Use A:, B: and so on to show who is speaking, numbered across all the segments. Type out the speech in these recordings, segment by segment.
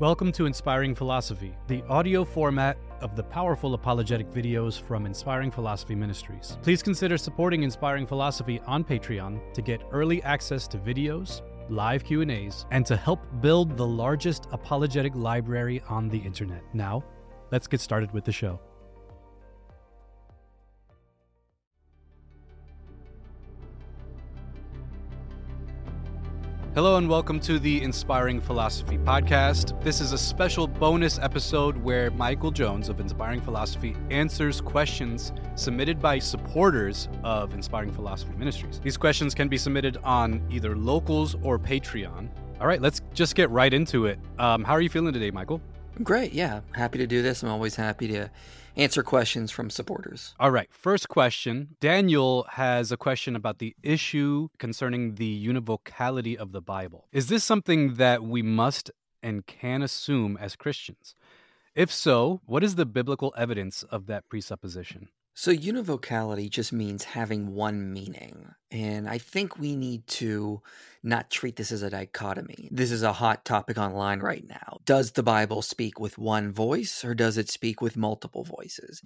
A: Welcome to Inspiring Philosophy, the audio format of the powerful apologetic videos from Inspiring Philosophy Ministries. Please consider supporting Inspiring Philosophy on Patreon to get early access to videos, live Q&As, and to help build the largest apologetic library on the internet. Now, let's get started with the show. Hello and welcome to the Inspiring Philosophy podcast. This is a special bonus episode where Michael Jones of Inspiring Philosophy answers questions submitted by supporters of Inspiring Philosophy Ministries. These questions can be submitted on either locals or Patreon. All right, let's just get right into it. Um, how are you feeling today, Michael?
B: Great, yeah. Happy to do this. I'm always happy to answer questions from supporters.
A: All right. First question Daniel has a question about the issue concerning the univocality of the Bible. Is this something that we must and can assume as Christians? If so, what is the biblical evidence of that presupposition?
B: So, univocality just means having one meaning. And I think we need to not treat this as a dichotomy. This is a hot topic online right now. Does the Bible speak with one voice or does it speak with multiple voices?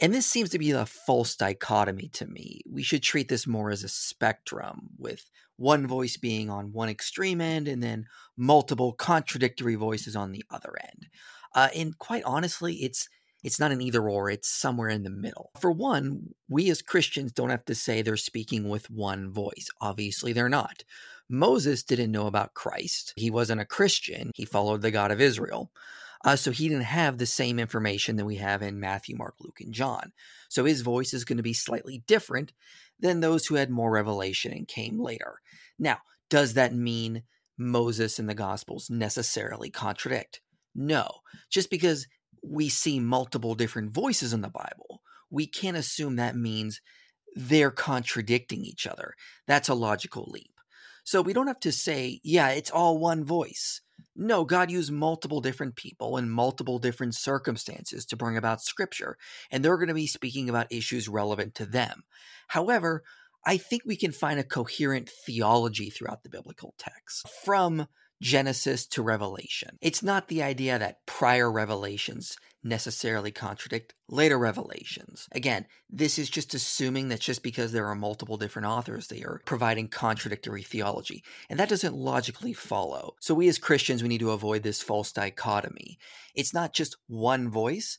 B: And this seems to be a false dichotomy to me. We should treat this more as a spectrum, with one voice being on one extreme end and then multiple contradictory voices on the other end. Uh, and quite honestly, it's it's not an either or, it's somewhere in the middle. For one, we as Christians don't have to say they're speaking with one voice. Obviously, they're not. Moses didn't know about Christ. He wasn't a Christian, he followed the God of Israel. Uh, so he didn't have the same information that we have in Matthew, Mark, Luke, and John. So his voice is going to be slightly different than those who had more revelation and came later. Now, does that mean Moses and the Gospels necessarily contradict? No. Just because we see multiple different voices in the Bible, we can't assume that means they're contradicting each other. That's a logical leap. So we don't have to say, yeah, it's all one voice. No, God used multiple different people in multiple different circumstances to bring about scripture, and they're going to be speaking about issues relevant to them. However, I think we can find a coherent theology throughout the biblical text. From Genesis to Revelation. It's not the idea that prior revelations necessarily contradict later revelations. Again, this is just assuming that just because there are multiple different authors, they are providing contradictory theology. And that doesn't logically follow. So, we as Christians, we need to avoid this false dichotomy. It's not just one voice,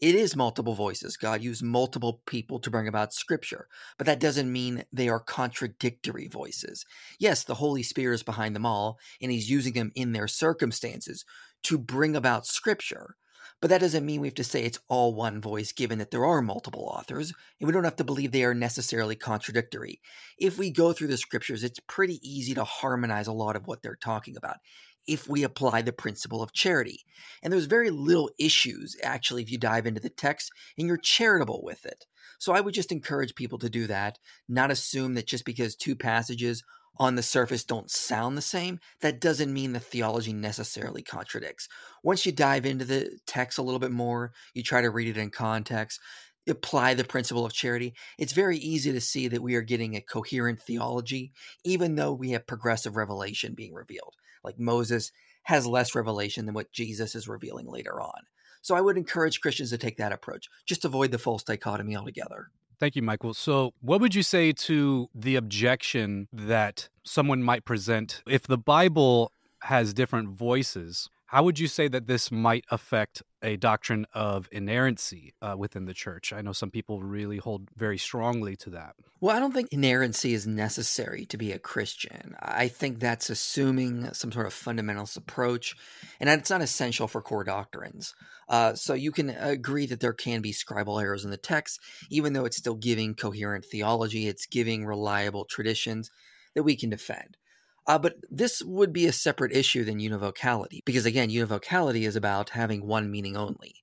B: it is multiple voices. God used multiple people to bring about scripture, but that doesn't mean they are contradictory voices. Yes, the Holy Spirit is behind them all, and He's using them in their circumstances to bring about scripture. But that doesn't mean we have to say it's all one voice, given that there are multiple authors, and we don't have to believe they are necessarily contradictory. If we go through the scriptures, it's pretty easy to harmonize a lot of what they're talking about if we apply the principle of charity. And there's very little issues, actually, if you dive into the text and you're charitable with it. So I would just encourage people to do that, not assume that just because two passages on the surface don't sound the same, that doesn't mean the theology necessarily contradicts. Once you dive into the text a little bit more, you try to read it in context, apply the principle of charity, it's very easy to see that we are getting a coherent theology, even though we have progressive revelation being revealed like Moses has less revelation than what Jesus is revealing later on. So I would encourage Christians to take that approach. Just avoid the false dichotomy altogether.
A: Thank you, Michael. So, what would you say to the objection that someone might present if the Bible has different voices? How would you say that this might affect a doctrine of inerrancy uh, within the church? I know some people really hold very strongly to that.
B: Well, I don't think inerrancy is necessary to be a Christian. I think that's assuming some sort of fundamentalist approach, and it's not essential for core doctrines. Uh, so you can agree that there can be scribal errors in the text, even though it's still giving coherent theology, it's giving reliable traditions that we can defend. Uh, but this would be a separate issue than univocality, because again, univocality is about having one meaning only.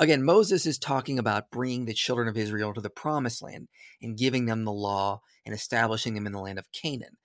B: Again, Moses is talking about bringing the children of Israel to the promised land and giving them the law and establishing them in the land of Canaan.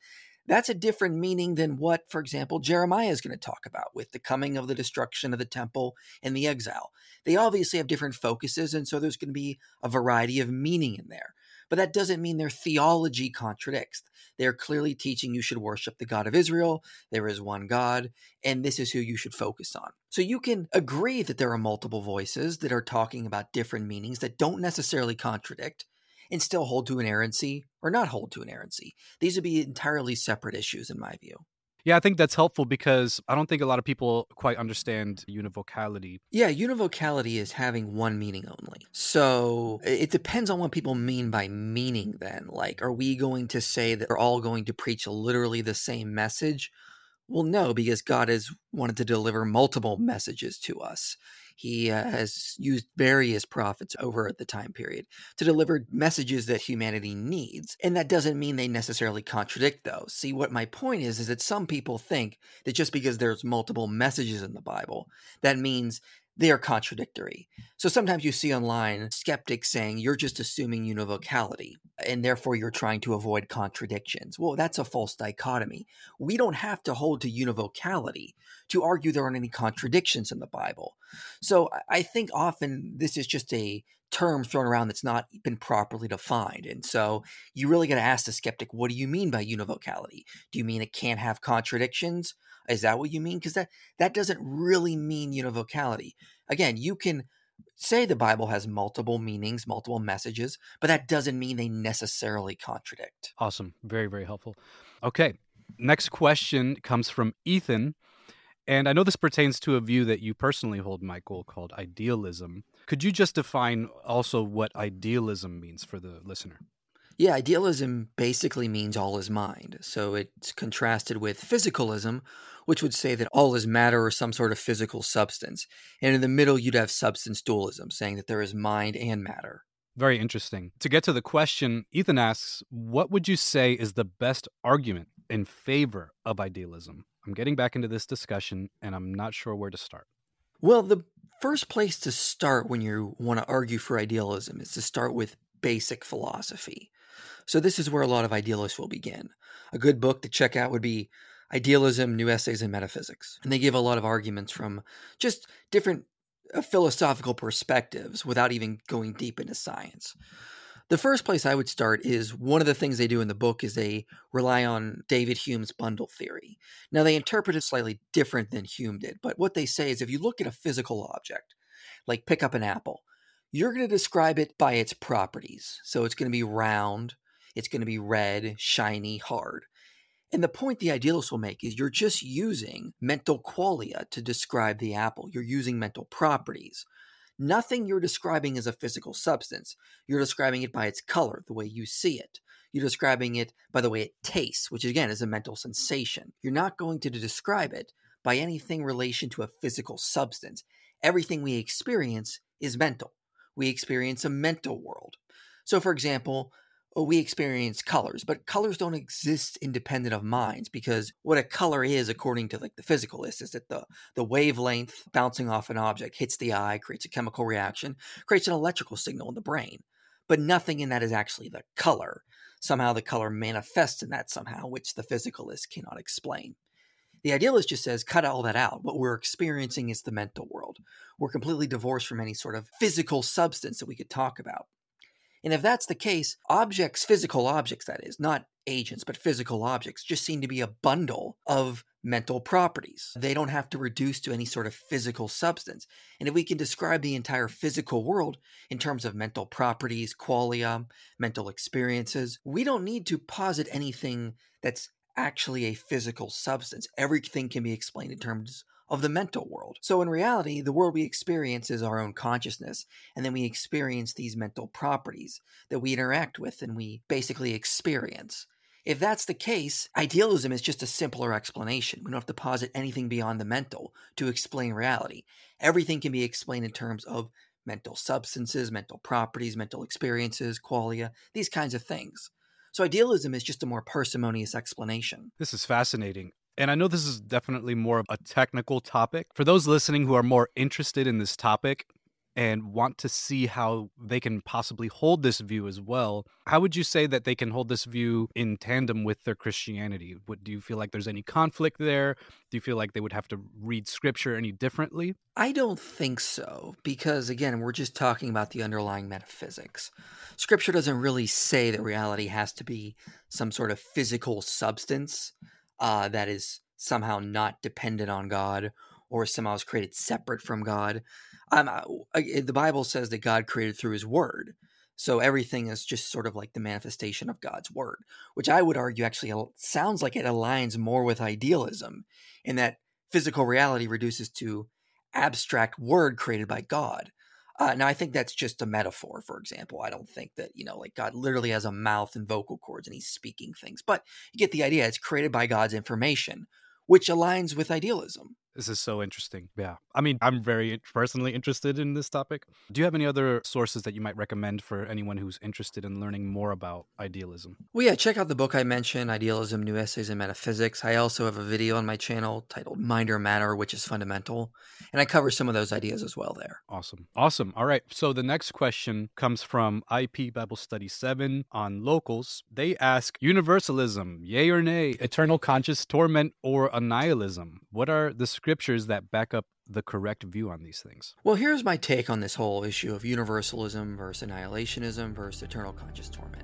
B: That's a different meaning than what, for example, Jeremiah is going to talk about with the coming of the destruction of the temple and the exile. They obviously have different focuses, and so there's going to be a variety of meaning in there. But that doesn't mean their theology contradicts. They're clearly teaching you should worship the God of Israel, there is one God, and this is who you should focus on. So you can agree that there are multiple voices that are talking about different meanings that don't necessarily contradict and still hold to inerrancy or not hold to inerrancy. These would be entirely separate issues, in my view.
A: Yeah, I think that's helpful because I don't think a lot of people quite understand univocality.
B: Yeah, univocality is having one meaning only. So it depends on what people mean by meaning, then. Like, are we going to say that we're all going to preach literally the same message? Well, no, because God has wanted to deliver multiple messages to us. He uh, has used various prophets over the time period to deliver messages that humanity needs. And that doesn't mean they necessarily contradict those. See, what my point is, is that some people think that just because there's multiple messages in the Bible, that means they are contradictory. So sometimes you see online skeptics saying you're just assuming univocality and therefore you're trying to avoid contradictions. Well, that's a false dichotomy. We don't have to hold to univocality to argue there aren't any contradictions in the Bible. So I think often this is just a term thrown around that's not been properly defined. And so you really got to ask the skeptic, what do you mean by univocality? Do you mean it can't have contradictions? Is that what you mean? Because that that doesn't really mean univocality. Again, you can say the Bible has multiple meanings, multiple messages, but that doesn't mean they necessarily contradict.
A: Awesome. Very, very helpful. Okay. Next question comes from Ethan. And I know this pertains to a view that you personally hold, Michael, called idealism. Could you just define also what idealism means for the listener?
B: Yeah, idealism basically means all is mind. So it's contrasted with physicalism, which would say that all is matter or some sort of physical substance. And in the middle, you'd have substance dualism, saying that there is mind and matter.
A: Very interesting. To get to the question, Ethan asks, What would you say is the best argument in favor of idealism? I'm getting back into this discussion and I'm not sure where to start.
B: Well, the first place to start when you want to argue for idealism is to start with basic philosophy. So, this is where a lot of idealists will begin. A good book to check out would be Idealism, New Essays in Metaphysics. And they give a lot of arguments from just different uh, philosophical perspectives without even going deep into science. The first place I would start is one of the things they do in the book is they rely on David Hume's bundle theory. Now, they interpret it slightly different than Hume did, but what they say is if you look at a physical object, like pick up an apple, you're going to describe it by its properties. So it's going to be round, it's going to be red, shiny, hard. And the point the idealists will make is you're just using mental qualia to describe the apple. You're using mental properties. Nothing you're describing is a physical substance. You're describing it by its color, the way you see it. You're describing it by the way it tastes, which again is a mental sensation. You're not going to describe it by anything relation to a physical substance. Everything we experience is mental. We experience a mental world. So, for example, we experience colors, but colors don't exist independent of minds because what a color is, according to like the physicalist, is that the the wavelength bouncing off an object hits the eye, creates a chemical reaction, creates an electrical signal in the brain. But nothing in that is actually the color. Somehow the color manifests in that somehow, which the physicalist cannot explain. The idealist just says, cut all that out. What we're experiencing is the mental world. We're completely divorced from any sort of physical substance that we could talk about. And if that's the case, objects, physical objects, that is, not agents, but physical objects, just seem to be a bundle of mental properties. They don't have to reduce to any sort of physical substance. And if we can describe the entire physical world in terms of mental properties, qualia, mental experiences, we don't need to posit anything that's actually a physical substance. Everything can be explained in terms of the mental world. So, in reality, the world we experience is our own consciousness, and then we experience these mental properties that we interact with and we basically experience. If that's the case, idealism is just a simpler explanation. We don't have to posit anything beyond the mental to explain reality. Everything can be explained in terms of mental substances, mental properties, mental experiences, qualia, these kinds of things. So idealism is just a more parsimonious explanation.
A: This is fascinating. And I know this is definitely more of a technical topic. For those listening who are more interested in this topic, and want to see how they can possibly hold this view as well, how would you say that they can hold this view in tandem with their Christianity? What, do you feel like there's any conflict there? Do you feel like they would have to read scripture any differently?
B: I don't think so, because again, we're just talking about the underlying metaphysics. Scripture doesn't really say that reality has to be some sort of physical substance uh, that is somehow not dependent on God or somehow is created separate from God. Um, the Bible says that God created through His Word, so everything is just sort of like the manifestation of God's Word, which I would argue actually sounds like it aligns more with idealism, in that physical reality reduces to abstract word created by God. Uh, now, I think that's just a metaphor, for example. I don't think that, you know, like God literally has a mouth and vocal cords and he's speaking things, but you get the idea. It's created by God's information, which aligns with idealism.
A: This is so interesting. Yeah. I mean, I'm very personally interested in this topic. Do you have any other sources that you might recommend for anyone who's interested in learning more about idealism?
B: Well, yeah, check out the book I mentioned, Idealism New Essays in Metaphysics. I also have a video on my channel titled Mind or Matter, which is fundamental. And I cover some of those ideas as well there.
A: Awesome. Awesome. All right. So the next question comes from IP Bible Study 7 on locals. They ask Universalism, yay or nay, eternal conscious torment or annihilism? What are the scriptures that back up the correct view on these things?
B: Well, here's my take on this whole issue of universalism versus annihilationism versus eternal conscious torment.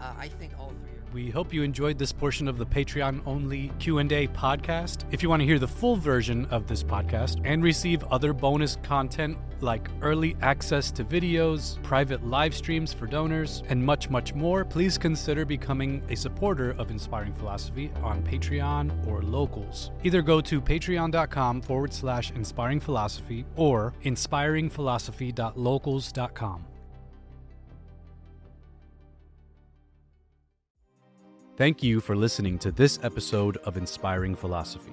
B: Uh, I think all three
A: we hope you enjoyed this portion of the Patreon only Q&A podcast. If you want to hear the full version of this podcast and receive other bonus content like early access to videos, private live streams for donors, and much, much more, please consider becoming a supporter of Inspiring Philosophy on Patreon or Locals. Either go to patreon.com forward slash inspiring philosophy or inspiringphilosophy.locals.com. Thank you for listening to this episode of Inspiring Philosophy.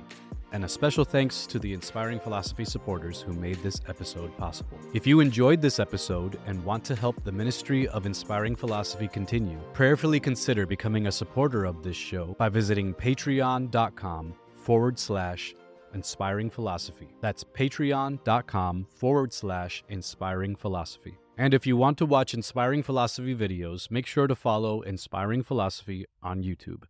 A: And a special thanks to the Inspiring Philosophy supporters who made this episode possible. If you enjoyed this episode and want to help the ministry of Inspiring Philosophy continue, prayerfully consider becoming a supporter of this show by visiting patreon.com forward slash inspiring philosophy. That's patreon.com forward slash inspiring philosophy. And if you want to watch Inspiring Philosophy videos, make sure to follow Inspiring Philosophy on YouTube.